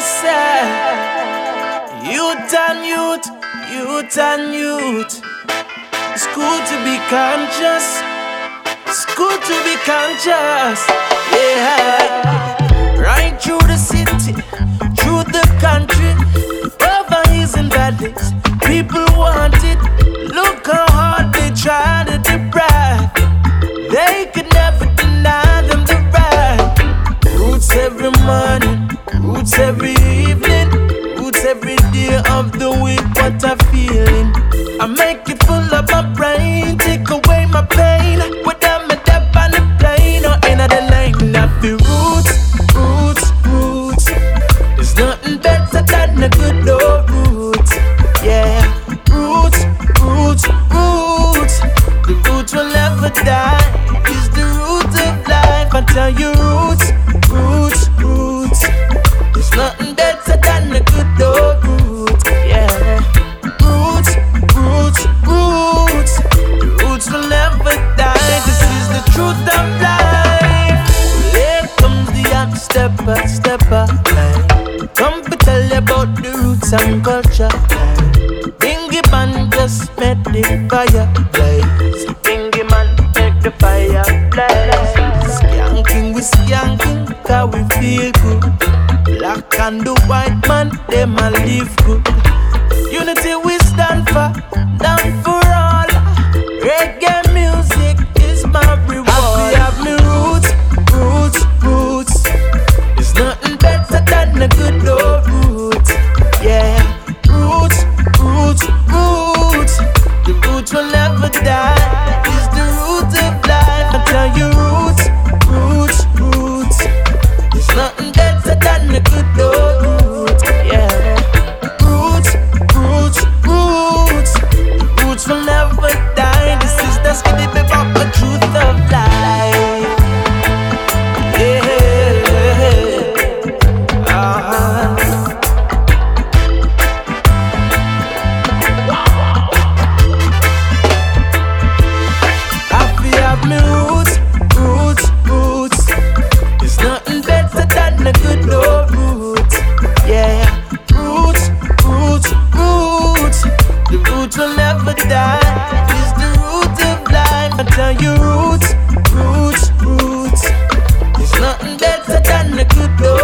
say, youth and youth, youth and youth. It's good to be conscious. It's good to be conscious. Yeah. Right through the city, through the country, over hills and valleys. People want it. Look how roots every evening, roots every day of the week. What a feeling. I make it full of my brain, take away my pain. Whether I'm a deaf on the plane or in the lane, I feel roots, roots, roots. There's nothing better than a good old roots. Yeah, roots, roots, roots. The roots will never die. It's the root of life. I tell you, roots, roots, the truth of life. Here comes the young stepper, stepper. Hey. Come to tell you about the roots and culture. Hey. Bingy man just met the fire blaze. Bingy man make the fire blaze. Skanking, we skanking, cause we feel good. Black and the white man, them a live good. Tell you, roots, roots, roots. There's nothing better than a good old roots. Yeah, roots, roots, roots. Roots will never die. This is the skinny about the truth of life. Yeah. Ah. never die is the root of life. I tell you, roots, roots, roots. There's nothing better than a good love.